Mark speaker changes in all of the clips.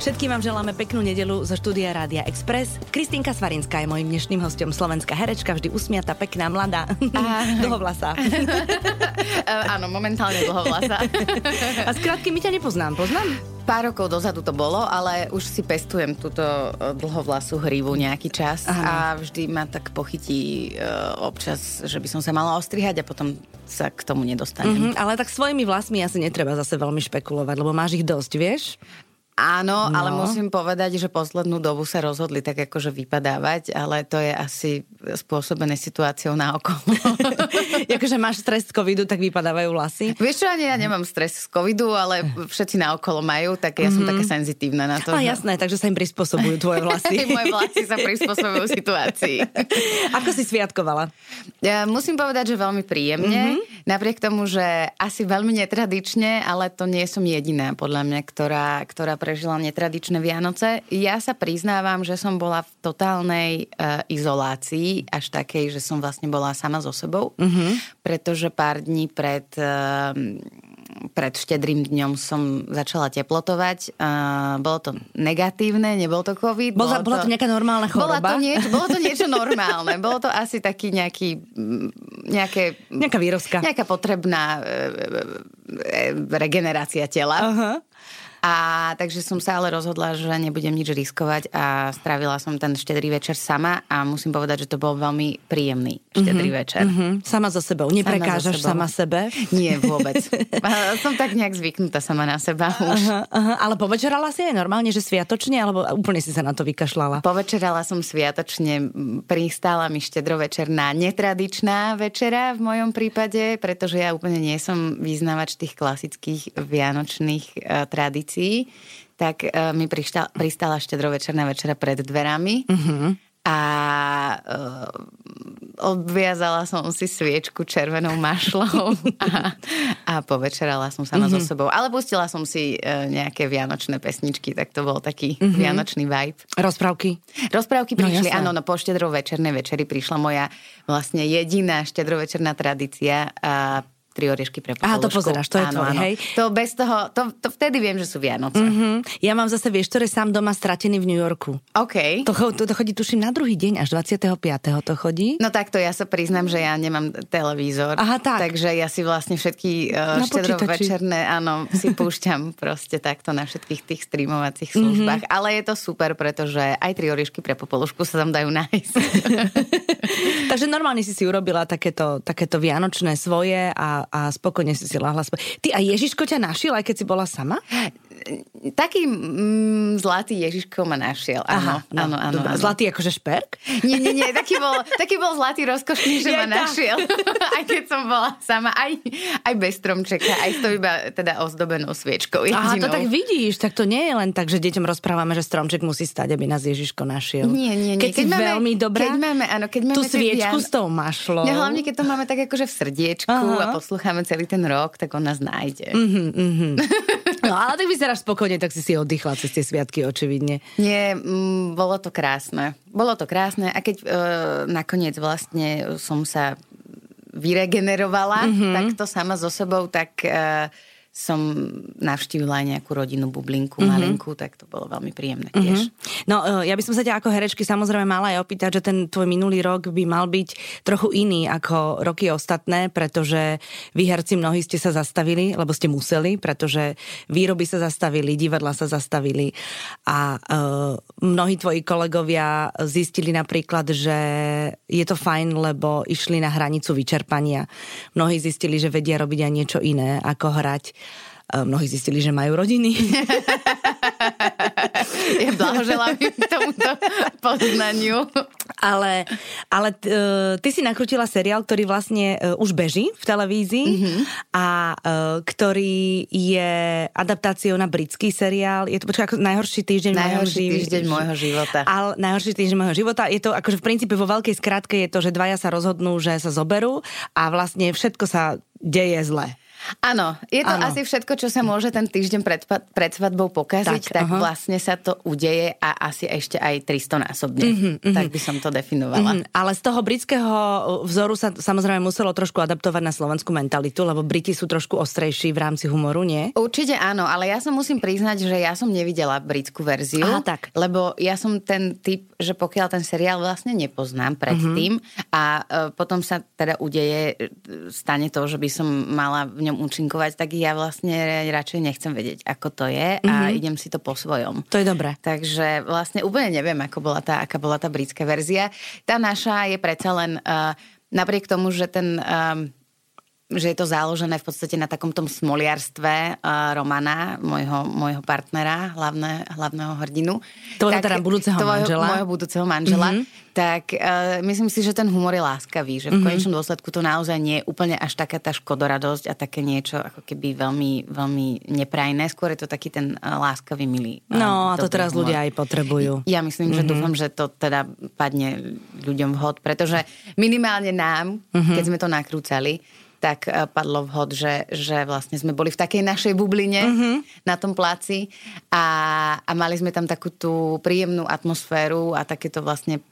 Speaker 1: Všetkým vám želáme peknú nedelu zo štúdia Rádia Express. Kristýnka Svarinská je mojim dnešným hostom, slovenská herečka, vždy usmiata, pekná, mladá, dlhovlasá.
Speaker 2: Áno, momentálne dlhovlasá.
Speaker 1: A skrátky my ťa nepoznám, poznám?
Speaker 2: Pár rokov dozadu to bolo, ale už si pestujem túto e, dlhovlasú hrivu nejaký čas Aha. a vždy ma tak pochytí uh, občas, že by som sa mala ostrihať a potom sa k tomu nedostanem.
Speaker 1: Mm-hmm, ale tak svojimi vlasmi asi netreba zase veľmi špekulovať, lebo máš ich dosť, vieš?
Speaker 2: Áno, no. ale musím povedať, že poslednú dobu sa rozhodli tak akože vypadávať, ale to je asi spôsobené situáciou na okolo.
Speaker 1: akože máš stres z covidu, tak vypadávajú vlasy?
Speaker 2: Vieš čo, ani ja nemám stres z covidu, ale všetci na okolo majú, tak ja som mm-hmm. taká senzitívna na to.
Speaker 1: A že... jasné, takže sa im prispôsobujú tvoje vlasy.
Speaker 2: Moje vlasy sa prispôsobujú situácii.
Speaker 1: Ako si sviatkovala?
Speaker 2: Ja musím povedať, že veľmi príjemne. Mm-hmm. Napriek tomu, že asi veľmi netradične, ale to nie som jediná, podľa mňa, ktorá, ktorá pre prežila netradičné Vianoce. Ja sa priznávam, že som bola v totálnej uh, izolácii, až takej, že som vlastne bola sama so sebou, mm-hmm. pretože pár dní pred... Uh, pred štedrým dňom som začala teplotovať. Uh, bolo to negatívne, nebol to COVID.
Speaker 1: Bola, bolo bola to, to nejaká normálna choroba?
Speaker 2: Bola to niečo, bolo to niečo normálne. bolo to asi taký nejaký... Nejaké,
Speaker 1: nejaká výrozka.
Speaker 2: Nejaká potrebná e, e, regenerácia tela. Uh-huh. A takže som sa ale rozhodla, že nebudem nič riskovať a strávila som ten štedrý večer sama a musím povedať, že to bol veľmi príjemný štedrý mm-hmm, večer. Mm-hmm.
Speaker 1: Sama so sebou. Neprekážaš sama, sama sebe?
Speaker 2: Nie, vôbec. som tak nejak zvyknutá sama na seba už. Aha,
Speaker 1: aha. Ale povečerala si aj normálne, že sviatočne, alebo úplne si sa na to vykašľala?
Speaker 2: Povečerala som sviatočne. Pristála mi štedrovečerná netradičná večera v mojom prípade, pretože ja úplne nie som vyznavač tých klasických vianočných uh, tradícií tradícií, tak uh, mi prišta, pristala štedrovečerná večera pred dverami. Uh-huh. A uh, obviazala som si sviečku červenou mašlou a, a povečerala som sama mm-hmm. so sebou. Ale pustila som si uh, nejaké vianočné pesničky, tak to bol taký mm-hmm. vianočný vibe.
Speaker 1: Rozprávky?
Speaker 2: Rozprávky no, prišli, no, áno, no po štedrovečernej večeri prišla moja vlastne jediná štedrovečerná tradícia a tri oriešky pre
Speaker 1: Aha, to pozeráš, to je áno, tvoje, áno. hej?
Speaker 2: To bez toho, to, to vtedy viem, že sú Vianoce. Mm-hmm.
Speaker 1: Ja mám zase, vieš, ktoré sám doma stratený v New Yorku.
Speaker 2: OK.
Speaker 1: To, to, to chodí, tuším, na druhý deň, až 25. to chodí.
Speaker 2: No takto, ja sa priznám, že ja nemám televízor.
Speaker 1: Aha, tak.
Speaker 2: Takže ja si vlastne všetky uh, večerné, áno, si púšťam proste takto na všetkých tých streamovacích službách. Mm-hmm. Ale je to super, pretože aj tri oriešky pre popolušku sa tam dajú nájsť.
Speaker 1: Takže normálne si si urobila takéto, takéto vianočné svoje a a, spokojne si si lahla. Ty a Ježiško ťa našiel, aj keď si bola sama?
Speaker 2: Taký mm, zlatý Ježiško ma našiel. Áno, Aha, no, áno, áno, áno.
Speaker 1: Zlatý akože šperk?
Speaker 2: Nie, nie, nie. Taký bol, taký bol zlatý rozkošný, že je ma tak. našiel. aj keď som bola sama. Aj, aj bez stromčeka. Aj s to iba teda ozdobenou sviečkou. Jedinou.
Speaker 1: Aha, to tak vidíš. Tak to nie je len tak, že deťom rozprávame, že stromček musí stať, aby nás Ježiško našiel.
Speaker 2: Nie, nie, nie.
Speaker 1: Keď, keď si máme, veľmi dobrá,
Speaker 2: keď máme, áno, keď máme
Speaker 1: tú sviečku vian... s tou mašlou.
Speaker 2: No, hlavne, keď to máme tak akože v srdiečku Aha. a poslucháme celý ten rok, tak on nás nájde. Mm-hmm, mm-hmm.
Speaker 1: no ale tak vyzeráš spokojne, tak si si oddychla cez tie sviatky, očividne.
Speaker 2: Nie, m, mm, bolo to krásne. Bolo to krásne a keď e, nakoniec vlastne som sa vyregenerovala mm-hmm. takto sama so sebou, tak e, som navštívila aj nejakú rodinu bublinku, mm-hmm. malinku, tak to bolo veľmi príjemné tiež.
Speaker 1: Mm-hmm. No, e, ja by som sa ťa ako herečky samozrejme mala aj opýtať, že ten tvoj minulý rok by mal byť trochu iný ako roky ostatné, pretože vy herci mnohí ste sa zastavili, lebo ste museli, pretože výroby sa zastavili, divadla sa zastavili a uh, mnohí tvoji kolegovia zistili napríklad, že je to fajn, lebo išli na hranicu vyčerpania. Mnohí zistili, že vedia robiť aj niečo iné, ako hrať mnohí zistili, že majú rodiny.
Speaker 2: ja blahoželám tomuto poznaniu.
Speaker 1: Ale, ale t, e, ty si nakrutila seriál, ktorý vlastne uh, už beží v televízii mm-hmm. a uh, ktorý je adaptáciou na britský seriál. Je to počkaj, ako najhorší týždeň
Speaker 2: najhorší môjho týždeň môjho života.
Speaker 1: Ale najhorší týždeň môjho života. Je to akože v princípe vo veľkej skratke je to, že dvaja sa rozhodnú, že sa zoberú a vlastne všetko sa deje zle.
Speaker 2: Áno, je to ano. asi všetko, čo sa môže ten týždeň pred, pred svadbou pokaziť, tak, tak vlastne sa to udeje a asi ešte aj 300 násobne. Mm-hmm, mm-hmm. Tak by som to definovala. Mm-hmm.
Speaker 1: Ale z toho britského vzoru sa samozrejme muselo trošku adaptovať na slovenskú mentalitu, lebo Briti sú trošku ostrejší v rámci humoru, nie?
Speaker 2: Určite áno, ale ja sa musím priznať, že ja som nevidela britskú verziu.
Speaker 1: Aha, tak.
Speaker 2: Lebo ja som ten typ, že pokiaľ ten seriál vlastne nepoznám predtým mm-hmm. a uh, potom sa teda udeje, e, stane to, že by som mala v ňom účinkovať, tak ja vlastne radšej nechcem vedieť, ako to je a mm-hmm. idem si to po svojom.
Speaker 1: To je dobré.
Speaker 2: Takže vlastne úplne neviem, ako bola tá, aká bola tá britská verzia. Tá naša je predsa len, uh, napriek tomu, že ten... Uh, že je to založené v podstate na takom tom smoliarstve uh, Romana, môjho, môjho partnera, hlavné, hlavného hrdinu.
Speaker 1: Tvojho teda budúceho tvojho, manžela.
Speaker 2: Môjho budúceho manžela. Mm-hmm. Tak uh, myslím si, že ten humor je láskavý, že v mm-hmm. konečnom dôsledku to naozaj nie je úplne až taká tá škodoradosť a také niečo ako keby veľmi, veľmi neprajné. Skôr je to taký ten uh, láskavý, milý.
Speaker 1: Uh, no a to teraz humor. ľudia aj potrebujú.
Speaker 2: Ja myslím, mm-hmm. že dúfam, že to teda padne ľuďom vhod, pretože minimálne nám, mm-hmm. keď sme to nakrúcali, tak eh, padlo vhod, že, že vlastne sme boli v takej našej bubline mm-hmm. na tom pláci a, a mali sme tam takú tú príjemnú atmosféru a takéto vlastne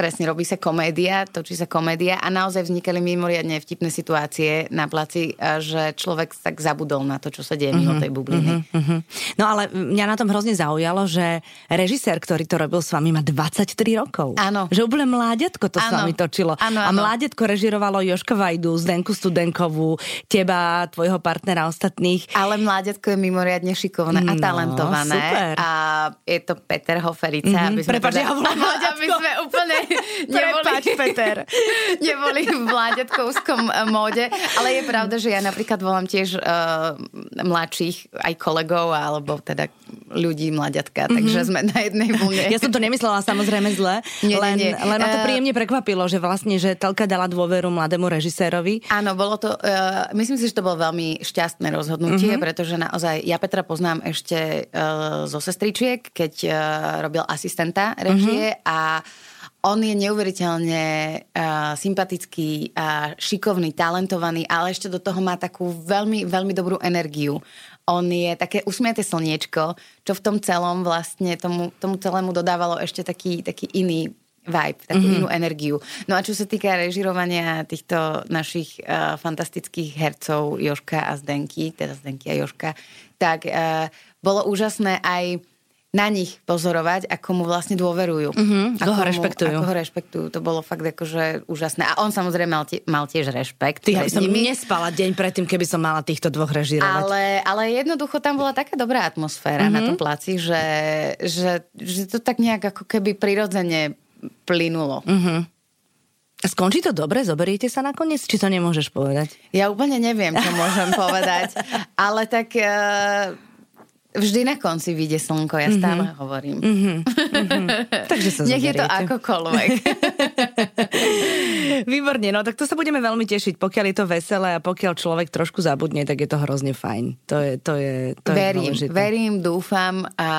Speaker 2: presne robí sa komédia, točí sa komédia a naozaj vznikali mimoriadne vtipné situácie na placi, že človek tak zabudol na to, čo sa deje mimo uh-huh, tej bubliny. Uh-huh.
Speaker 1: No ale mňa na tom hrozne zaujalo, že režisér, ktorý to robil s vami, má 23 rokov.
Speaker 2: Áno.
Speaker 1: Že úplne mláďatko to ano. s vami točilo.
Speaker 2: Ano.
Speaker 1: A mláďatko režirovalo Joška Vajdu, Zdenku Studenkovú, teba, tvojho partnera, ostatných.
Speaker 2: Ale mláďatko je mimoriadne šikovné a no, talentované.
Speaker 1: Super.
Speaker 2: A je to Peter Hoferica. Mm-hmm.
Speaker 1: Prepač, teda, ja
Speaker 2: aby sme úplne
Speaker 1: Prepač, Peter.
Speaker 2: neboli v mláďatkovskom eh, móde, ale je pravda, že ja napríklad volám tiež uh, mladších aj kolegov, alebo teda ľudí mláďatka, mm-hmm. takže sme na jednej vlne.
Speaker 1: Ja som to nemyslela samozrejme zle, nie, len, nie, nie. len ma to eh, príjemne prekvapilo, že vlastne, že Telka dala dôveru mladému režisérovi.
Speaker 2: Áno, bolo to, uh, myslím si, že to bolo veľmi šťastné rozhodnutie, mm-hmm. pretože naozaj ja Petra poznám ešte uh, zo sestričiek, keď uh, robil asistenta režie mm-hmm. a on je neuveriteľne uh, sympatický, a šikovný, talentovaný, ale ešte do toho má takú veľmi, veľmi dobrú energiu. On je také usmiate slniečko, čo v tom celom vlastne tomu, tomu celému dodávalo ešte taký, taký iný vibe, takú mm-hmm. inú energiu. No a čo sa týka režirovania týchto našich uh, fantastických hercov Joška a Zdenky, teda Zdenky a Joška, tak uh, bolo úžasné aj na nich pozorovať, ako mu vlastne dôverujú.
Speaker 1: Uh-huh,
Speaker 2: ako,
Speaker 1: ho rešpektujú.
Speaker 2: Ako ho rešpektujú. To bolo fakt akože úžasné. A on samozrejme mal, tie, mal tiež rešpekt.
Speaker 1: Ty, ja by som nimi. nespala deň predtým, keby som mala týchto dvoch režirovať.
Speaker 2: Ale, ale jednoducho tam bola taká dobrá atmosféra uh-huh. na tom placi, že, že, že to tak nejak ako keby prirodzene plynulo.
Speaker 1: A skončí to dobre? Zoberiete sa nakoniec? Či to nemôžeš povedať?
Speaker 2: Ja úplne neviem, čo môžem povedať. Ale tak... Uh Vždy na konci vyjde slnko, ja stále mm-hmm. hovorím.
Speaker 1: Mm-hmm. Mm-hmm. Takže sa
Speaker 2: Nech je to akokoľvek.
Speaker 1: Výborne, no tak to sa budeme veľmi tešiť. Pokiaľ je to veselé a pokiaľ človek trošku zabudne, tak je to hrozne fajn. To je, to je, to
Speaker 2: verím,
Speaker 1: je
Speaker 2: verím, dúfam a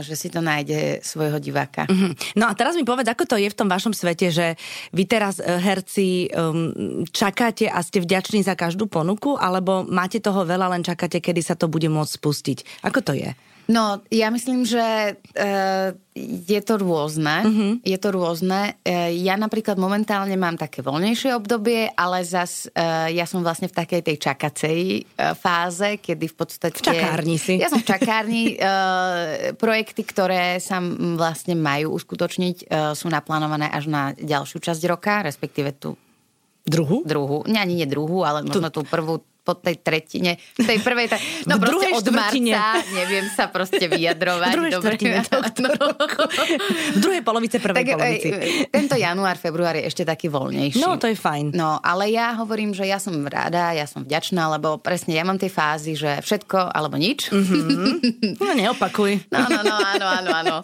Speaker 2: že si to nájde svojho diváka.
Speaker 1: Mm-hmm. No a teraz mi povedz, ako to je v tom vašom svete, že vy teraz eh, herci um, čakáte a ste vďační za každú ponuku, alebo máte toho veľa, len čakáte, kedy sa to bude môcť spustiť. Ako to je?
Speaker 2: No, ja myslím, že uh, je to rôzne. Uh-huh. Je to rôzne. Uh, ja napríklad momentálne mám také voľnejšie obdobie, ale zas uh, ja som vlastne v takej tej čakacej uh, fáze, kedy v podstate...
Speaker 1: V čakárni si.
Speaker 2: Ja som v čakárni. uh, projekty, ktoré sa vlastne majú uskutočniť, uh, sú naplánované až na ďalšiu časť roka, respektíve tú
Speaker 1: Druhú?
Speaker 2: Druhú. Nie, ani nie druhú, ale možno tú prvú po tej tretine, v tej prvej, ta, no
Speaker 1: v
Speaker 2: proste
Speaker 1: od
Speaker 2: štvrtine. marca neviem sa proste vyjadrovať.
Speaker 1: V druhej štvrtine tohto roku. V druhej polovice, prvej tak, polovici.
Speaker 2: Tento január, február je ešte taký voľnejší.
Speaker 1: No, to je fajn.
Speaker 2: No, ale ja hovorím, že ja som rada, ja som vďačná, lebo presne ja mám tie fázy, že všetko alebo nič.
Speaker 1: Mm-hmm. No, neopakuj.
Speaker 2: No, no, no, áno, áno, áno.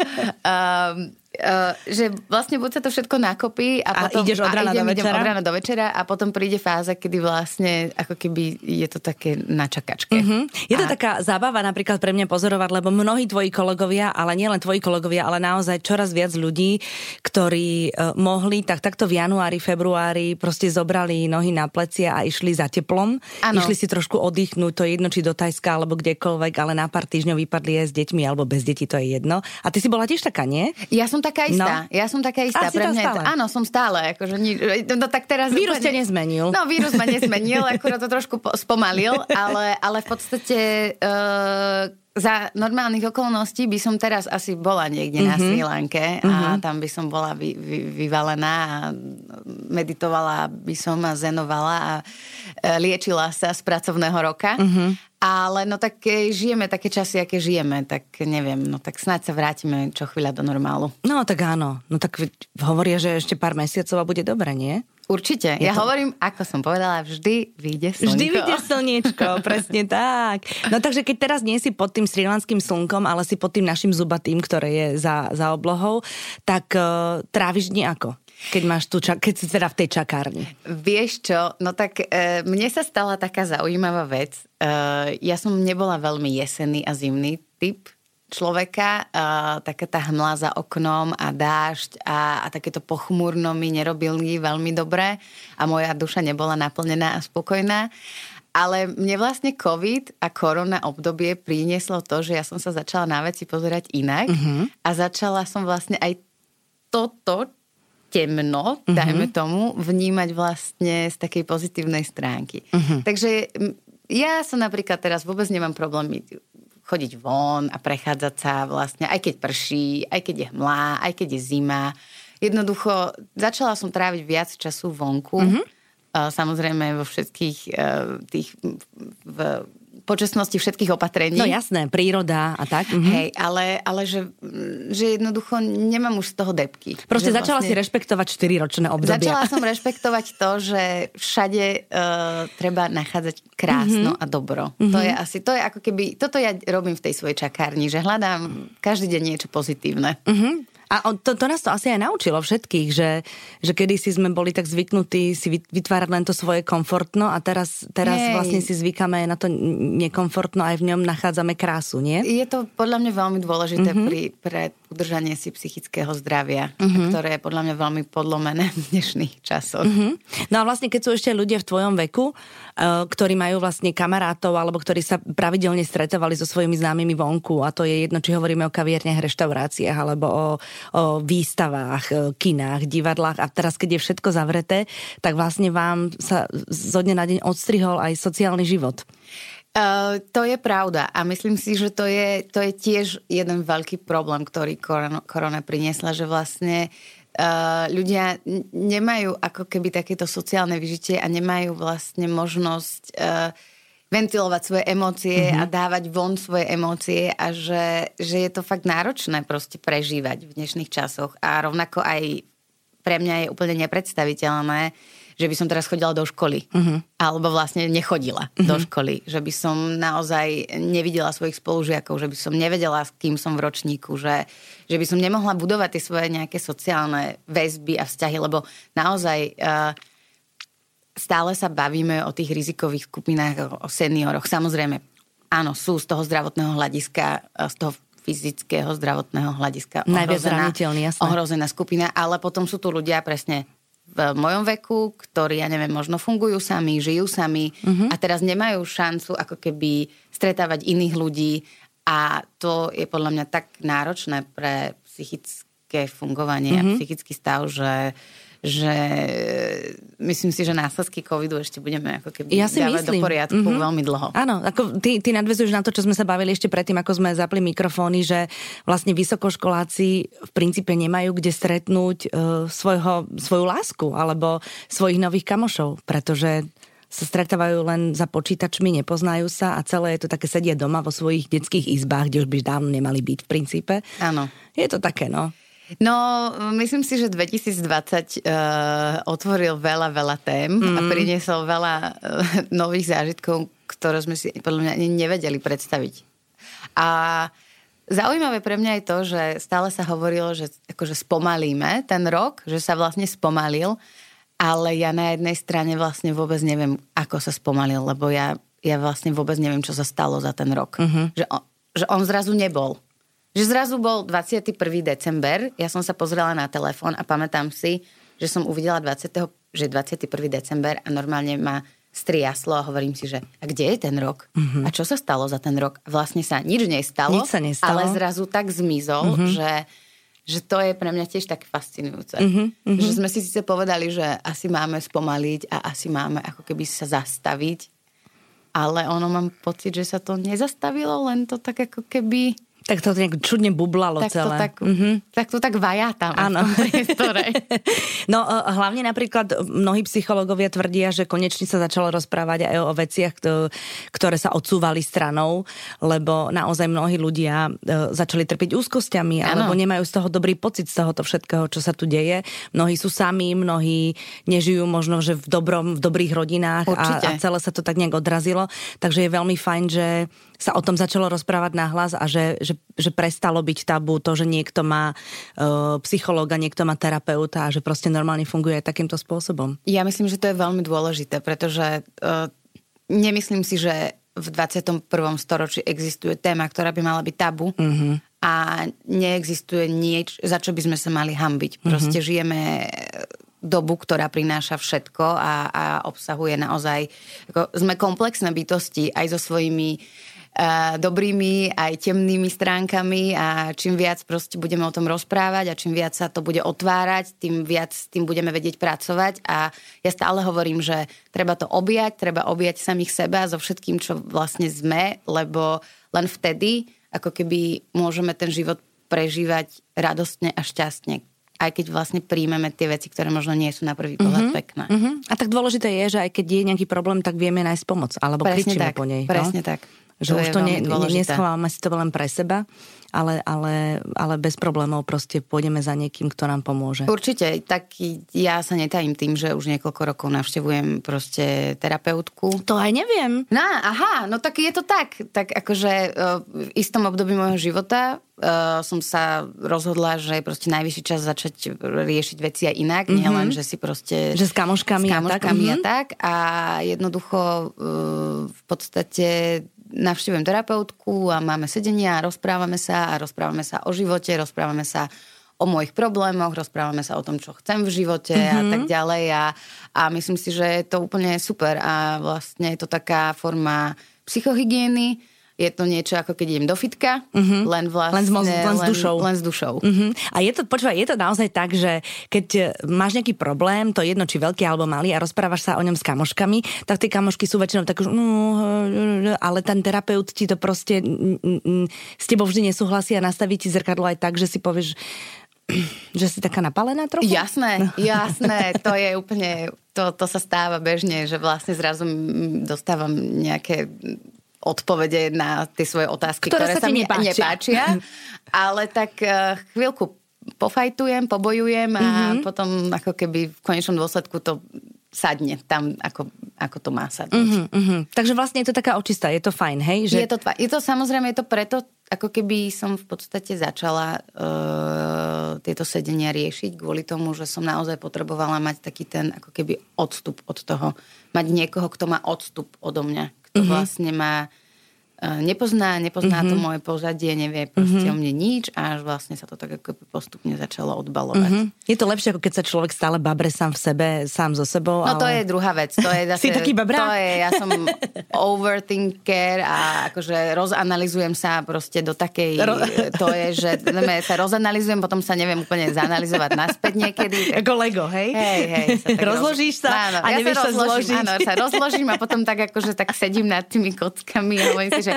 Speaker 2: Um, Uh, že vlastne buď sa to všetko nakopí a,
Speaker 1: a
Speaker 2: potom...
Speaker 1: ideš od rána,
Speaker 2: idem,
Speaker 1: do večera?
Speaker 2: Idem od rána do večera a potom príde fáza, kedy vlastne ako keby je to také na čakačke.
Speaker 1: Mm-hmm. Je to
Speaker 2: a...
Speaker 1: taká zábava napríklad pre mňa pozorovať, lebo mnohí tvoji kolegovia, ale nielen tvoji kolegovia, ale naozaj čoraz viac ľudí, ktorí uh, mohli, tak takto v januári, februári proste zobrali nohy na plecia a išli za teplom. Ano. Išli si trošku oddychnúť, to je jedno, či do Tajska alebo kdekoľvek, ale na pár týždňov vypadli aj s deťmi alebo bez detí, to je jedno. A ty si bola tiež taká, nie?
Speaker 2: Ja som taká istá. No. Ja som taká istá.
Speaker 1: A Pre mňa stále.
Speaker 2: Áno, som stále. Akože, no, tak teraz
Speaker 1: vírus úplne, ťa nezmenil.
Speaker 2: No, vírus ma nezmenil, akurát to trošku spomalil, ale, ale v podstate... Uh, za normálnych okolností by som teraz asi bola niekde mm-hmm. na mhm. Sri Lanke a mm-hmm. tam by som bola vy, vy, vyvalená a meditovala by som a zenovala a e, liečila sa z pracovného roka. Mm-hmm. Ale no tak žijeme také časy, aké žijeme, tak neviem, no tak snáď sa vrátime čo chvíľa do normálu.
Speaker 1: No tak áno, no tak hovoria, že ešte pár mesiacov a bude dobre, nie?
Speaker 2: Určite. Je ja to... hovorím, ako som povedala, vždy vyjde slnko.
Speaker 1: Vždy vyjde slniečko, presne tak. No takže keď teraz nie si pod tým srilanským slnkom, ale si pod tým našim zubatým, ktoré je za, za oblohou, tak uh, tráviš dni ako? keď máš tu, keď si teda v tej čakárni?
Speaker 2: Vieš čo, no tak e, mne sa stala taká zaujímavá vec. E, ja som nebola veľmi jesenný a zimný typ človeka, e, taká tá hmla za oknom a dážď a, a takéto pochmúrno mi nerobili veľmi dobre a moja duša nebola naplnená a spokojná. Ale mne vlastne COVID a korona obdobie prinieslo to, že ja som sa začala na veci pozerať inak uh-huh. a začala som vlastne aj toto, temno, uh-huh. dajme tomu, vnímať vlastne z takej pozitívnej stránky. Uh-huh. Takže ja som napríklad teraz vôbec nemám problém chodiť von a prechádzať sa vlastne, aj keď prší, aj keď je hmlá, aj keď je zima. Jednoducho, začala som tráviť viac času vonku. Uh-huh. Samozrejme vo všetkých tých v počasnosti všetkých opatrení.
Speaker 1: No jasné, príroda a tak.
Speaker 2: Mhm. Hej, ale, ale že, že jednoducho nemám už z toho depky.
Speaker 1: Proste začala vlastne, si rešpektovať 4-ročné obdobia.
Speaker 2: Začala som rešpektovať to, že všade uh, treba nachádzať krásno mm-hmm. a dobro. Mm-hmm. To je asi, to je ako keby, toto ja robím v tej svojej čakárni, že hľadám každý deň niečo pozitívne.
Speaker 1: Mm-hmm. A to, to nás to asi aj naučilo všetkých, že, že kedysi sme boli tak zvyknutí si vytvárať len to svoje komfortno a teraz, teraz vlastne si zvykáme na to nekomfortno aj v ňom nachádzame krásu, nie?
Speaker 2: Je to podľa mňa veľmi dôležité mm-hmm. pri, pre udržanie si psychického zdravia, mm-hmm. ktoré je podľa mňa veľmi podlomené v dnešných časoch. Mm-hmm.
Speaker 1: No a vlastne keď sú ešte ľudia v tvojom veku, uh, ktorí majú vlastne kamarátov alebo ktorí sa pravidelne stretávali so svojimi známymi vonku a to je jedno, či hovoríme o kaviarniach, reštauráciách alebo o o výstavách, e, kinách, divadlách a teraz, keď je všetko zavreté, tak vlastne vám sa zo dňa na deň odstrihol aj sociálny život.
Speaker 2: Uh, to je pravda a myslím si, že to je, to je tiež jeden veľký problém, ktorý korona, korona priniesla, že vlastne uh, ľudia nemajú ako keby takéto sociálne vyžitie a nemajú vlastne možnosť uh, ventilovať svoje emócie mm-hmm. a dávať von svoje emócie a že, že je to fakt náročné proste prežívať v dnešných časoch a rovnako aj pre mňa je úplne nepredstaviteľné, že by som teraz chodila do školy. Mm-hmm. Alebo vlastne nechodila mm-hmm. do školy. Že by som naozaj nevidela svojich spolužiakov, že by som nevedela, s kým som v ročníku, že, že by som nemohla budovať tie svoje nejaké sociálne väzby a vzťahy, lebo naozaj... Uh, stále sa bavíme o tých rizikových skupinách, o senioroch. Samozrejme, áno, sú z toho zdravotného hľadiska, z toho fyzického zdravotného hľadiska
Speaker 1: ohrozená,
Speaker 2: ohrozená skupina, ale potom sú tu ľudia presne v mojom veku, ktorí, ja neviem, možno fungujú sami, žijú sami uh-huh. a teraz nemajú šancu ako keby stretávať iných ľudí a to je podľa mňa tak náročné pre psychické fungovanie uh-huh. a mhm. psychický stav, že uh, že myslím si, že následky covidu ešte budeme ako keby ja si dávať myslím. do poriadku mm-hmm. veľmi dlho.
Speaker 1: Áno, ako ty, ty nadvezuješ na to, čo sme sa bavili ešte predtým, ako sme zapli mikrofóny, že vlastne vysokoškoláci v princípe nemajú kde stretnúť uh, svojho, svoju lásku alebo svojich nových kamošov, pretože sa stretávajú len za počítačmi, nepoznajú sa a celé je to také sedia doma vo svojich detských izbách, kde už by dávno nemali byť v princípe.
Speaker 2: Áno.
Speaker 1: Je to také, no.
Speaker 2: No, myslím si, že 2020 uh, eh, otvoril veľa, veľa tém mm. a priniesol veľa uh, nových zážitkov, ktoré sme si podľa mňa ani nevedeli predstaviť. A Zaujímavé pre mňa je to, že stále sa hovorilo, že akože spomalíme ten rok, že sa vlastne spomalil, ale ja na jednej strane vlastne vôbec neviem, ako sa spomalil, lebo ja, ja vlastne vôbec neviem, čo sa stalo za ten rok. Uh-huh. Že, on, že on zrazu nebol. Že zrazu bol 21. december, ja som sa pozrela na telefón a pamätám si, že som uvidela 20. že 21. december a normálne ma striaslo a hovorím si, že a kde je ten rok? Uh-huh. A čo sa stalo za ten rok? Vlastne sa nič nestalo,
Speaker 1: nič sa nestalo.
Speaker 2: ale zrazu tak zmizol, uh-huh. že, že to je pre mňa tiež tak fascinujúce. Uh-huh. Uh-huh. Že sme si síce povedali, že asi máme spomaliť a asi máme ako keby sa zastaviť, ale ono mám pocit, že sa to nezastavilo, len to tak ako keby
Speaker 1: tak to nejak čudne bublalo
Speaker 2: tak
Speaker 1: celé.
Speaker 2: To tak, mm-hmm. tak to tak vajá tam Áno.
Speaker 1: no e, hlavne napríklad mnohí psychológovia tvrdia, že konečne sa začalo rozprávať aj o veciach, ktoré sa odsúvali stranou, lebo naozaj mnohí ľudia e, začali trpiť úzkosťami, ano. alebo nemajú z toho dobrý pocit z tohoto všetkého, čo sa tu deje. Mnohí sú sami, mnohí nežijú možno, že v, dobrom, v dobrých rodinách a, a celé sa to tak nejak odrazilo. Takže je veľmi fajn, že sa o tom začalo rozprávať nahlas a že, že, že prestalo byť tabu to, že niekto má uh, psychológa, niekto má terapeuta a že proste normálne funguje aj takýmto spôsobom.
Speaker 2: Ja myslím, že to je veľmi dôležité, pretože uh, nemyslím si, že v 21. storočí existuje téma, ktorá by mala byť tabu uh-huh. a neexistuje nič, za čo by sme sa mali hambiť. Proste uh-huh. žijeme dobu, ktorá prináša všetko a, a obsahuje naozaj... Ako, sme komplexné bytosti aj so svojimi dobrými aj temnými stránkami a čím viac proste budeme o tom rozprávať a čím viac sa to bude otvárať, tým viac s tým budeme vedieť pracovať a ja stále hovorím, že treba to objať, treba objať samých seba so všetkým, čo vlastne sme, lebo len vtedy ako keby môžeme ten život prežívať radostne a šťastne aj keď vlastne príjmeme tie veci, ktoré možno nie sú na prvý pohľad mm-hmm, pekné.
Speaker 1: Mm-hmm. A tak dôležité je, že aj keď je nejaký problém, tak vieme nájsť pomoc, alebo presne kričíme
Speaker 2: tak,
Speaker 1: po nej.
Speaker 2: Presne no? tak.
Speaker 1: Že to už to ne, neschovávame si to len pre seba, ale, ale, ale bez problémov proste pôjdeme za niekým, kto nám pomôže.
Speaker 2: Určite, tak ja sa netajím tým, že už niekoľko rokov navštevujem proste terapeutku.
Speaker 1: To aj neviem.
Speaker 2: No, aha, no tak je to tak. Tak akože uh, v istom období môjho života uh, som sa rozhodla, že je proste najvyšší čas začať riešiť veci aj inak, mm-hmm. nielen, že si proste...
Speaker 1: Že s kamoškami,
Speaker 2: s kamoškami a, tak. a tak. A jednoducho uh, v podstate navštívujem terapeutku a máme sedenia a rozprávame sa a rozprávame sa o živote, rozprávame sa o mojich problémoch, rozprávame sa o tom, čo chcem v živote mm-hmm. a mhm. tak ďalej a, a myslím si, že je to úplne super a vlastne je to taká forma psychohygieny, je to niečo ako keď idem do fitka, uh-huh. len vlastne...
Speaker 1: Len s, moz, len s dušou.
Speaker 2: Len, len s dušou.
Speaker 1: Uh-huh. A je to, počúvaj, je to naozaj tak, že keď e, máš nejaký problém, to jedno či veľký alebo malý a rozprávaš sa o ňom s kamoškami, tak tie kamošky sú väčšinou tak, no, ale ten terapeut ti to proste s tebou vždy nesúhlasí a nastaví ti zrkadlo aj tak, že si povieš, že si taká napalená trochu?
Speaker 2: Jasné, no. jasné, to je úplne, to, to sa stáva bežne, že vlastne zrazu dostávam nejaké odpovede na tie svoje otázky, ktoré, ktoré sa, sa mi nepáčia. nepáčia. Ale tak uh, chvíľku pofajtujem, pobojujem a mm-hmm. potom ako keby v konečnom dôsledku to sadne tam, ako, ako to má sadnúť. Mm-hmm,
Speaker 1: mm-hmm. Takže vlastne je to taká očistá, je to fajn, hej?
Speaker 2: Že... Je, to, je to samozrejme, je to preto, ako keby som v podstate začala uh, tieto sedenia riešiť kvôli tomu, že som naozaj potrebovala mať taký ten ako keby odstup od toho. Mať niekoho, kto má odstup odo mňa, kto mm-hmm. vlastne má nepozná, nepozná mm-hmm. to moje pozadie, nevie proste mm-hmm. o mne nič a až vlastne sa to tak ako postupne začalo odbalovať. Mm-hmm.
Speaker 1: Je to lepšie, ako keď sa človek stále babre sám v sebe, sám so sebou.
Speaker 2: No ale... to je druhá vec. To je zase,
Speaker 1: si taký babrák?
Speaker 2: To je, ja som overthinker a akože rozanalizujem sa proste do takej, Ro... to je, že neviem, sa rozanalizujem, potom sa neviem úplne zanalizovať naspäť niekedy.
Speaker 1: Tak... Ako Lego, hej?
Speaker 2: Hej, hej.
Speaker 1: Sa Rozložíš sa áno, a ja nevieš sa, rozložím, sa zložiť.
Speaker 2: Áno, sa rozložím a potom tak akože tak sedím nad tými kockami a hovorím si, že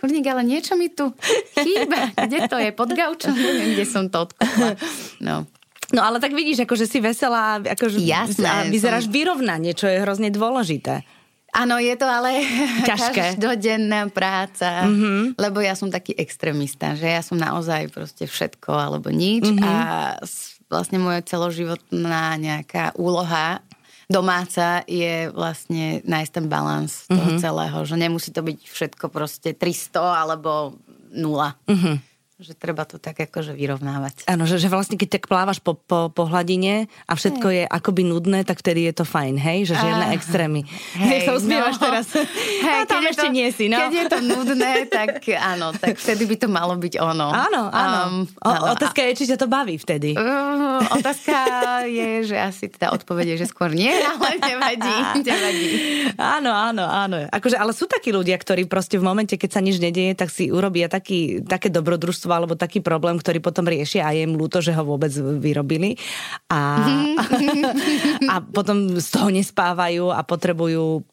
Speaker 2: kurník, ale niečo mi tu chýba. Kde to je? Pod gaučom? Neviem, kde som to odkúpla. No.
Speaker 1: No ale tak vidíš, akože si veselá, akože
Speaker 2: Jasné,
Speaker 1: a vyzeráš som... vyrovnanie, čo je hrozne dôležité.
Speaker 2: Áno, je to ale
Speaker 1: ťažké.
Speaker 2: každodenná práca, mm-hmm. lebo ja som taký extrémista, že ja som naozaj proste všetko alebo nič mm-hmm. a vlastne moja celoživotná nejaká úloha domáca je vlastne nájsť ten balans toho mm-hmm. celého, že nemusí to byť všetko proste 300 alebo nula. Mm-hmm. Že treba to tak akože vyrovnávať.
Speaker 1: Áno, že, že vlastne keď tak plávaš po, po, po hladine a všetko hey. je akoby nudné, tak vtedy je to fajn, hej? Že žiadne extrémy. Hej, sa usmievaš no, teraz. Hej, no, tam ešte to, nie si, no.
Speaker 2: Keď je to nudné, tak áno, tak vtedy by to malo byť ono.
Speaker 1: Áno, áno. Um, o, áno otázka a... je, či ťa to baví vtedy.
Speaker 2: Uh, otázka je, že asi teda odpovede, že skôr nie, ale nevadí, nevadí.
Speaker 1: Áno, áno, áno. Akože, ale sú takí ľudia, ktorí proste v momente, keď sa nič nedieje, tak si urobia taký, také dobrodružstvo posolstvo alebo taký problém, ktorý potom riešia a je im ľúto, že ho vôbec vyrobili. A, a potom z toho nespávajú a potrebujú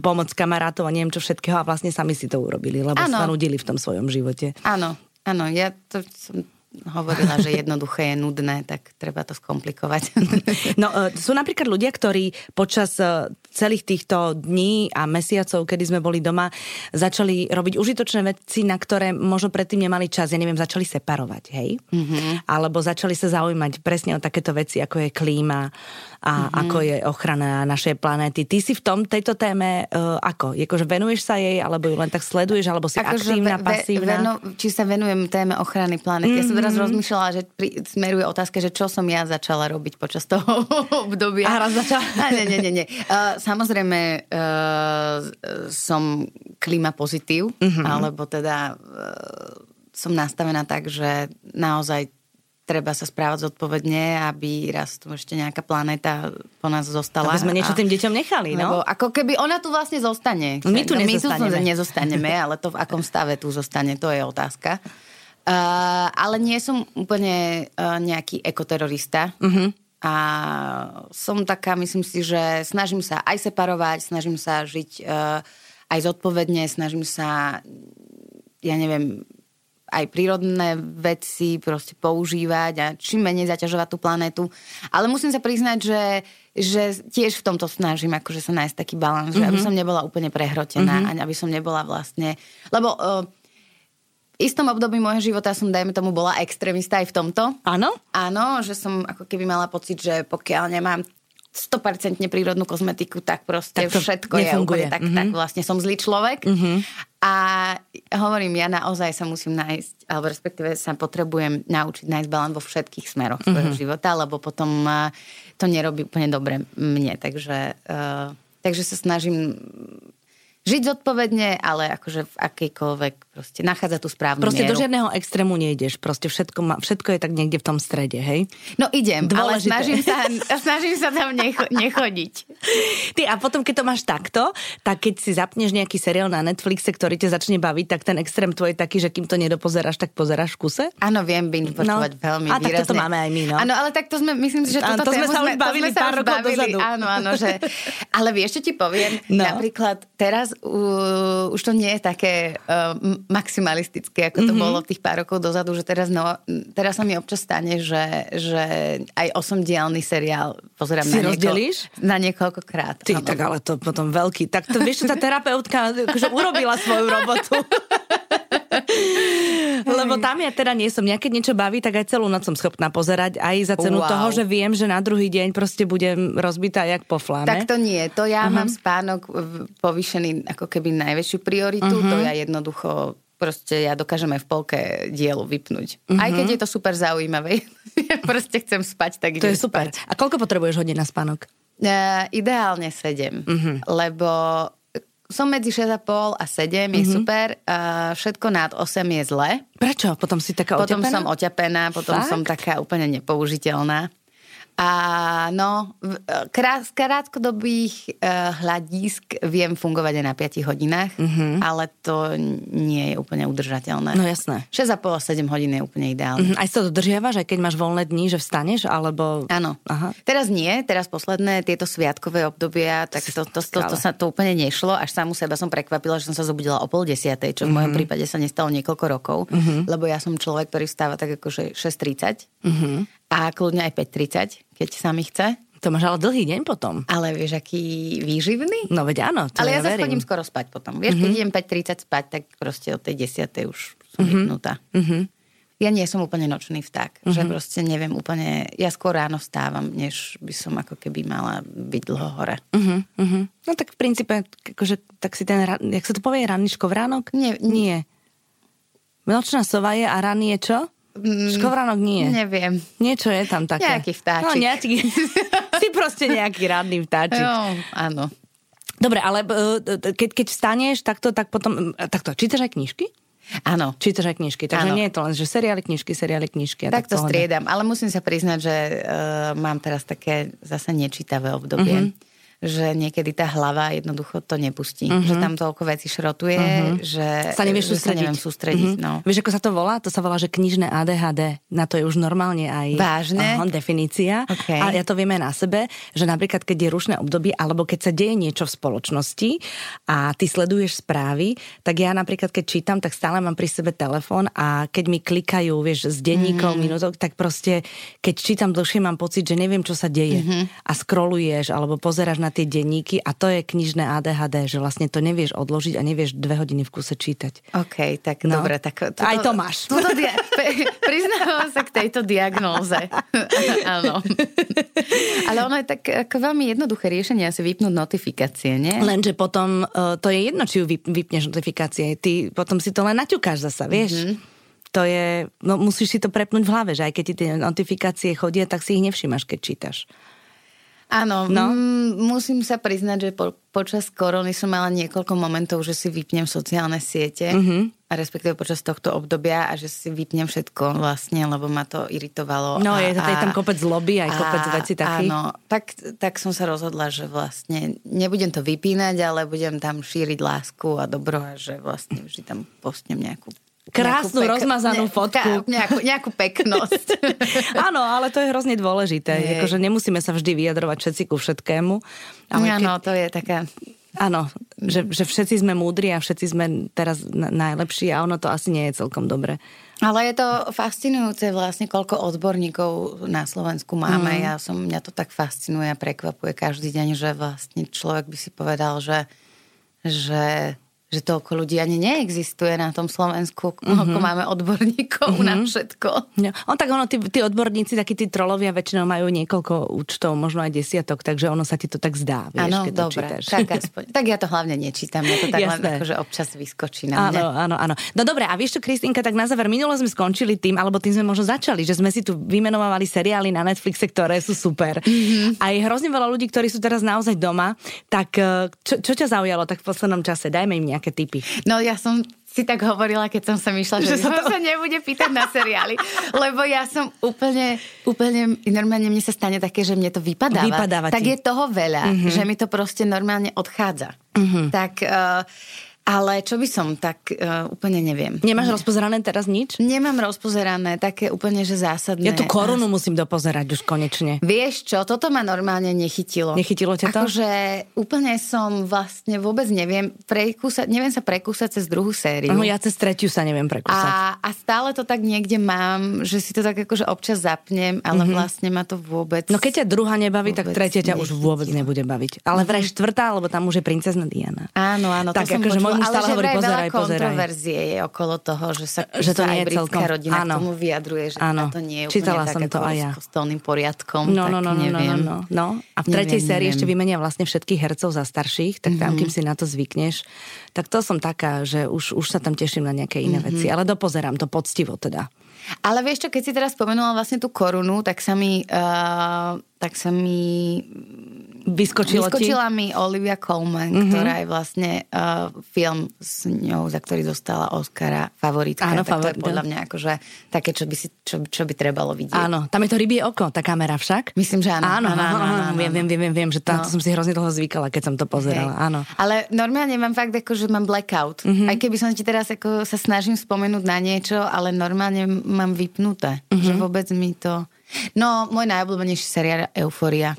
Speaker 1: pomoc kamarátov a neviem čo všetkého a vlastne sami si to urobili, lebo ano. sa nudili v tom svojom živote.
Speaker 2: Áno, áno, ja to som hovorila, že jednoduché je nudné, tak treba to skomplikovať.
Speaker 1: No, e, sú napríklad ľudia, ktorí počas e, celých týchto dní a mesiacov, kedy sme boli doma, začali robiť užitočné veci, na ktoré možno predtým nemali čas. Ja neviem, začali separovať, hej? Mm-hmm. Alebo začali sa zaujímať presne o takéto veci, ako je klíma, a mm-hmm. ako je ochrana našej planéty. Ty si v tom tejto téme uh, ako? Jakože venuješ sa jej, alebo ju len tak sleduješ, alebo si ako aktívna, ve, pasívna? Veno,
Speaker 2: či sa venujem téme ochrany planéty. Mm-hmm. Ja som teraz mhm. rozmýšľala, že pri, smeruje otázka, že čo som ja začala robiť počas toho obdobia.
Speaker 1: A raz začala?
Speaker 2: nie, nie, nie. nie. Uh, samozrejme uh, som klima pozitív, mm-hmm. alebo teda uh, som nastavená tak, že naozaj treba sa správať zodpovedne, aby raz tu ešte nejaká planéta po nás zostala.
Speaker 1: Aby sme niečo tým deťom nechali, no? Lebo
Speaker 2: ako keby ona tu vlastne zostane.
Speaker 1: My tu no, nezostaneme.
Speaker 2: My tu nezostaneme, ale to v akom stave tu zostane, to je otázka. Uh, ale nie som úplne uh, nejaký ekoterorista. Uh-huh. A som taká, myslím si, že snažím sa aj separovať, snažím sa žiť uh, aj zodpovedne, snažím sa, ja neviem, aj prírodné veci proste používať a čím menej zaťažovať tú planetu. Ale musím sa priznať, že, že tiež v tomto snažím akože sa nájsť taký balans, mm-hmm. že aby mhm. som nebola úplne prehrotená mm-hmm. a aby som nebola vlastne... Lebo uh, istom období môjho života som, dajme tomu, bola extrémista aj v tomto.
Speaker 1: Áno?
Speaker 2: Áno, že som ako keby mala pocit, že pokiaľ nemám 100% prírodnú kozmetiku, tak proste tak všetko nefunguje. je úplne tak, mm-hmm. tak vlastne som zlý človek. Mm-hmm. A hovorím, ja naozaj sa musím nájsť, alebo respektíve sa potrebujem naučiť nájsť balán vo všetkých smeroch mm-hmm. svojho života, lebo potom to nerobí úplne dobre mne. Takže, uh, takže sa snažím žiť zodpovedne, ale akože v akejkoľvek proste nachádza tú správnu
Speaker 1: Proste
Speaker 2: mieru.
Speaker 1: do žiadneho extrému nejdeš, proste všetko, ma, všetko je tak niekde v tom strede, hej?
Speaker 2: No idem, Dôležité. ale snažím sa, snažím sa tam necho, nechodiť.
Speaker 1: Ty a potom, keď to máš takto, tak keď si zapneš nejaký seriál na Netflixe, ktorý ťa začne baviť, tak ten extrém tvoj je taký, že kým to nedopozeráš, tak pozeráš v kuse?
Speaker 2: Áno, viem binge no. veľmi
Speaker 1: a výrazne. tak to máme aj my, no.
Speaker 2: Áno, ale tak to sme, myslím si, že toto
Speaker 1: to sme sa už bavili pár rokov dozadu.
Speaker 2: Áno, áno, že... Ale vieš, čo ti poviem? No. Napríklad teraz uh, už to nie je také uh, maximalistické, ako to mm-hmm. bolo tých pár rokov dozadu, že teraz, no, teraz sa mi občas stane, že, že aj osemdielný seriál pozerám si na, niekoľ, na niekoľkokrát.
Speaker 1: Ty, ano. tak ale to potom veľký. Tak to vieš, tá terapeutka akože urobila svoju robotu. Lebo tam ja teda nie som. Mňa keď niečo baví, tak aj celú noc som schopná pozerať aj za cenu wow. toho, že viem, že na druhý deň proste budem rozbitá jak po fláme.
Speaker 2: Tak to nie. To ja uh-huh. mám spánok povýšený ako keby najväčšiu prioritu. Uh-huh. To ja jednoducho proste ja dokážem aj v polke dielu vypnúť. Uh-huh. Aj keď je to super zaujímavé. ja proste chcem spať, tak
Speaker 1: To je super. Spať. A koľko potrebuješ hodín na spánok?
Speaker 2: Uh, ideálne 7, uh-huh. lebo som medzi 6,5 a 7, mm-hmm. je mhm. super. Uh, všetko nad 8 je zle.
Speaker 1: Prečo? Potom si taká
Speaker 2: potom
Speaker 1: oťapená?
Speaker 2: Potom som oťapená, potom Fakt? som taká úplne nepoužiteľná. A no, krát, z krátkodobých uh, hľadísk viem fungovať aj na 5 hodinách, mm-hmm. ale to nie je úplne udržateľné.
Speaker 1: No jasné.
Speaker 2: 6,5 7 hodín je úplne ideálne.
Speaker 1: Mm-hmm. Aj sa to dodržiavaš, aj keď máš voľné dni, že vstaneš, alebo...
Speaker 2: Áno. Aha. Teraz nie, teraz posledné tieto sviatkové obdobia, tak to, to, to, to, to sa to úplne nešlo. Až samu seba som prekvapila, že som sa zobudila o pol desiatej, čo mm-hmm. v mojom mhm. prípade sa nestalo niekoľko rokov, mm-hmm. lebo ja som človek, ktorý vstáva tak akože 6.30 mm-hmm a kľudne aj 5.30, keď sa mi chce.
Speaker 1: To máš ale dlhý deň potom.
Speaker 2: Ale vieš, aký výživný?
Speaker 1: No veď áno,
Speaker 2: to Ale ja, ja zase chodím skoro spať potom. Vieš, mm-hmm. keď mhm. idem 5.30 spať, tak proste od tej 10. už som mm-hmm. vypnutá. Mm-hmm. Ja nie som úplne nočný vták, mm-hmm. že proste neviem úplne, ja skôr ráno vstávam, než by som ako keby mala byť dlho hore.
Speaker 1: Mm-hmm. No tak v princípe, akože, tak si ten, jak sa to povie, ranničko v ránok?
Speaker 2: Nie.
Speaker 1: Nie. Nočná sova je a ran je čo? Škovránok nie.
Speaker 2: Neviem.
Speaker 1: Niečo je tam také.
Speaker 2: Nejaký vtáčik.
Speaker 1: No, nejaký, si proste nejaký radný vtáčik.
Speaker 2: No, áno.
Speaker 1: Dobre, ale e, keď, keď vstaneš takto, tak potom... e, Takto, čítaš aj knižky?
Speaker 2: Áno.
Speaker 1: Čítaš aj knižky, takže
Speaker 2: Áno.
Speaker 1: nie je to len, že seriály, knižky, seriály, knižky. A
Speaker 2: Tak to
Speaker 1: pohoda.
Speaker 2: striedam, ale musím sa priznať, že uh, mám teraz také zase nečítavé obdobie.
Speaker 1: Mhm.
Speaker 2: Mm-hmm že niekedy tá hlava jednoducho to nepustí.
Speaker 1: Mhm.
Speaker 2: Mm-hmm. Že tam toľko vecí šrotuje, mm-hmm. že
Speaker 1: Sa nevieš
Speaker 2: že
Speaker 1: sústrediť.
Speaker 2: Sa neviem sústrediť,
Speaker 1: Mhm.
Speaker 2: no.
Speaker 1: Vieš, ako sa to volá? To sa volá, že knižné ADHD. Na to je už normálne aj
Speaker 2: Vážne?
Speaker 1: Aha, definícia.
Speaker 2: OK.
Speaker 1: A ja to vieme na sebe, že napríklad, keď je rušné obdobie, alebo keď sa deje niečo v spoločnosti a ty sleduješ správy, tak ja napríklad, keď čítam, tak stále mám pri sebe telefón a keď mi klikajú, vieš, z denníkov, mm-hmm. minútok, tak proste, keď čítam dlhšie, mám pocit, že neviem, čo sa deje. Mm-hmm. A scrolluješ, alebo pozeráš na tie denníky a to je knižné ADHD, že vlastne to nevieš odložiť a nevieš dve hodiny v kuse čítať.
Speaker 2: OK, tak
Speaker 1: No.
Speaker 2: dobre. Tak
Speaker 1: Aj to máš.
Speaker 2: Tuto dia- priznávam sa k tejto diagnóze. Áno. Ale ono je tak ako veľmi jednoduché riešenie asi vypnúť notifikácie, nie?
Speaker 1: Lenže potom uh, to je jedno, či ju vyp- vypneš notifikácie. Ty potom si to len naťukáš zasa, vieš?
Speaker 2: Mhm.
Speaker 1: Mm-hmm. To je, no musíš si to prepnúť v hlave, že aj keď ti tie notifikácie chodia, tak si ich nevšimáš, keď čítaš.
Speaker 2: Áno,
Speaker 1: No.
Speaker 2: no. mm, musím sa priznať, že po, počas korony som mala niekoľko momentov, že si vypnem sociálne siete,
Speaker 1: Mhm.
Speaker 2: mm-hmm. a respektíve počas tohto obdobia a že si vypnem všetko vlastne, lebo ma to iritovalo.
Speaker 1: No,
Speaker 2: a,
Speaker 1: je, to je tam kopec zloby, aj kopec veci takých.
Speaker 2: Áno, tak, tak som sa rozhodla, že vlastne nebudem to vypínať, ale budem tam šíriť lásku a dobro a že vlastne vždy tam postnem nejakú
Speaker 1: Krásnu,
Speaker 2: nejakú
Speaker 1: rozmazanú fotku.
Speaker 2: Nejakú, nejakú peknosť.
Speaker 1: Áno, ale to je hrozne dôležité.
Speaker 2: Hej.
Speaker 1: Akože nemusíme sa vždy vyjadrovať všetci ku všetkému. Ale keď,
Speaker 2: Áno, to je taká...
Speaker 1: áno, že, že všetci sme múdri a všetci sme teraz na- najlepší a ono to asi nie je celkom dobre.
Speaker 2: Ale je to fascinujúce vlastne, koľko odborníkov na Slovensku máme. Mm. Ja som, mňa to tak fascinuje a prekvapuje každý deň, že vlastne človek by si povedal, že, že, že toľko ľudí ani neexistuje na tom Slovensku, mm-hmm. máme odborníkov mm-hmm. na všetko.
Speaker 1: No, on tak ono, tí, tí odborníci, takí tí trolovia väčšinou majú niekoľko účtov, možno aj desiatok, takže ono sa ti to tak zdá, vieš,
Speaker 2: Áno,
Speaker 1: keď to
Speaker 2: dobre.
Speaker 1: čítaš.
Speaker 2: Tak, aspoň, tak ja to hlavne nečítam, ja to tak len
Speaker 1: Jasné.
Speaker 2: akože občas vyskočí na mňa.
Speaker 1: Áno, áno, áno. No dobre, a vieš čo, Kristýnka, tak na záver, minule sme skončili tým, alebo tým sme možno začali, že sme si tu vymenovali seriály na Netflixe, ktoré sú super.
Speaker 2: Mhm.
Speaker 1: Mm-hmm. A je hrozne veľa ľudí, ktorí sú teraz naozaj doma, tak eh, čo, čo ťa zaujalo tak v poslednom čase? Dajme im nejaké tipy.
Speaker 2: No ja som si tak hovorila, keď som sa myšla, že,
Speaker 1: Že sa to-
Speaker 2: sa nebude pýtať na seriály. Lebo ja som úplne, úplne, normálne mne sa stane také, že mne to vypadáva.
Speaker 1: Vypadáva
Speaker 2: tak je toho veľa, mm-hmm. že mi to proste normálne odchádza. Mm-hmm. Tak, uh, ale čo by som, tak uh, úplne neviem.
Speaker 1: Nemáš rozpozerané teraz nič?
Speaker 2: Nemám rozpozerané, také úplne, že zásadné.
Speaker 1: Ja tú korunu musím dopozerať už konečne.
Speaker 2: Vieš čo, toto ma normálne nechytilo.
Speaker 1: Nechytilo ťa to?
Speaker 2: Akože úplne som vlastne vôbec neviem, prekúsať, neviem sa prekúsať cez druhú sériu.
Speaker 1: No, ja cez tretiu sa neviem prekúsať.
Speaker 2: A, a stále to tak niekde mám, že si to tak akože občas zapnem, ale mm-hmm. vlastne ma to vôbec...
Speaker 1: No keď ťa druhá nebaví, tak tretia ťa už
Speaker 2: nechytila.
Speaker 1: vôbec nebude baviť. Ale vraj štvrtá, lebo tam už je princezna Diana.
Speaker 2: Áno, áno,
Speaker 1: Tak
Speaker 2: to som
Speaker 1: akože môj
Speaker 2: ale
Speaker 1: stále hovorí, pozeraj,
Speaker 2: veľa
Speaker 1: pozeraj.
Speaker 2: kontroverzie je okolo toho, že sa,
Speaker 1: Že to
Speaker 2: sa
Speaker 1: nie je celkom-
Speaker 2: rodina
Speaker 1: áno.
Speaker 2: k tomu vyjadruje, že
Speaker 1: Áno.
Speaker 2: to nie je úplne
Speaker 1: Čítala
Speaker 2: tak
Speaker 1: som to aj ja.
Speaker 2: s kostolným poriadkom,
Speaker 1: No,
Speaker 2: tak
Speaker 1: no, no, no, no,
Speaker 2: neviem.
Speaker 1: no, no. A v tretej sérii
Speaker 2: neviem.
Speaker 1: ešte vymenia vlastne všetkých hercov za starších, tak tam, kým si na to zvykneš, tak to som taká, že už, už sa tam teším na nejaké iné veci. Ale dopozerám to poctivo teda.
Speaker 2: Ale vieš čo, keď si teraz spomenula vlastne tú korunu, tak sa mi, uh, tak sa mi
Speaker 1: Vyskočilo,
Speaker 2: vyskočila mi Olivia Colman, mm-hmm. ktorá je vlastne uh, film s ňou, za ktorý dostala Oscara favoritka.
Speaker 1: Áno,
Speaker 2: tak to
Speaker 1: favorit-
Speaker 2: je podľa mňa akože také, čo by, si, čo, čo by trebalo
Speaker 1: ti?
Speaker 2: vidieť.
Speaker 1: Áno, tam je to rybie oko, tá kamera však.
Speaker 2: Myslím, že áno.
Speaker 1: Áno, áno, áno, áno,
Speaker 2: áno.
Speaker 1: Viem, viem, viem, viem, že tá,
Speaker 2: No.
Speaker 1: to som si hrozne dlho zvykala, keď som to pozerala.
Speaker 2: Hej.
Speaker 1: Áno.
Speaker 2: Ale normálne mám fakt ako, že mám blackout.
Speaker 1: Mhm.
Speaker 2: Mm-hmm. Aj keby som ti teraz ako sa snažím spomenúť na niečo, ale normálne mám vypnuté.
Speaker 1: Mhm.
Speaker 2: Mm-hmm. Že vôbec mi to... No, môj najobľúbenejší seriál je Euphoria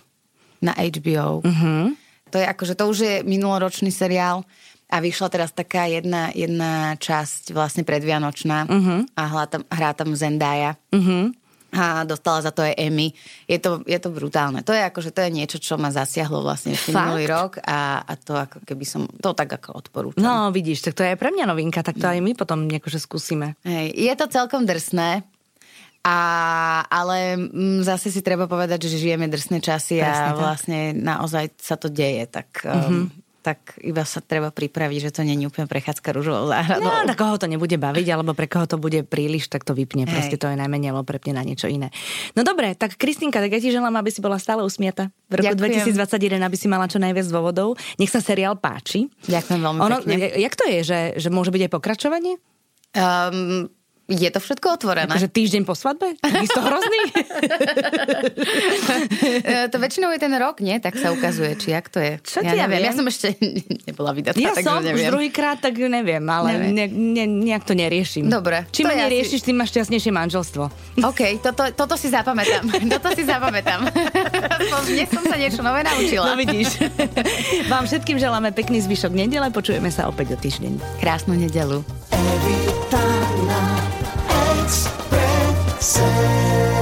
Speaker 2: na HBO.
Speaker 1: Mhm.
Speaker 2: Mm-hmm. To je akože, to už je minuloročný seriál a vyšla teraz taká jedna, jedna časť vlastne predvianočná
Speaker 1: Mhm.
Speaker 2: mm-hmm. a hrá tam, hrá tam Zendaya. Mm-hmm. A dostala za to aj Emmy. Je to, je to brutálne. To je akože, to je niečo, čo ma zasiahlo vlastne ešte minulý rok a, a to ako keby som, to tak ako odporúčam.
Speaker 1: No, vidíš, tak to je aj pre mňa novinka, tak to aj my potom akože skúsime.
Speaker 2: Hej, je to celkom drsné, a, ale mm, zase si treba povedať, že žijeme drsné časy
Speaker 1: Presne
Speaker 2: a
Speaker 1: tak.
Speaker 2: vlastne naozaj sa to deje, tak um, tak iba sa treba pripraviť, že to není úplne prechádzka rúžovou záhradou.
Speaker 1: No, tak koho to nebude baviť, alebo pre koho to bude príliš, tak to vypne. Hej. Proste to je najmenej, alebo prepne na niečo iné. No dobre, tak Kristinka, tak ja ti želám, aby si bola stále usmiata. V roku Ďakujem. 2021, aby si mala čo najviac dôvodov. Nech sa seriál páči.
Speaker 2: Ďakujem veľmi ono, pekne.
Speaker 1: Jak to je, že, že môže byť aj pokračovanie?
Speaker 2: Um, je to všetko otvorené.
Speaker 1: Takže týždeň po svadbe? Ty to hrozný?
Speaker 2: to väčšinou je ten rok, nie? Tak sa ukazuje, či jak to je.
Speaker 1: Čo ja,
Speaker 2: ja
Speaker 1: neviem.
Speaker 2: Ja som ešte nebola vydatá,
Speaker 1: Ja
Speaker 2: tak
Speaker 1: som
Speaker 2: neviem.
Speaker 1: už druhýkrát, tak neviem, ale neviem. Ne, ne, nejak to neriešim.
Speaker 2: Dobre.
Speaker 1: Čím menej riešiš, si... tým máš šťastnejšie manželstvo.
Speaker 2: OK, toto, toto si zapamätám. toto si zapamätám. Dnes som sa niečo nové naučila.
Speaker 1: No vidíš. Vám všetkým želáme pekný zvyšok nedele. Počujeme sa opäť o týždeň.
Speaker 2: Krásnu nedelu.
Speaker 3: Every Say.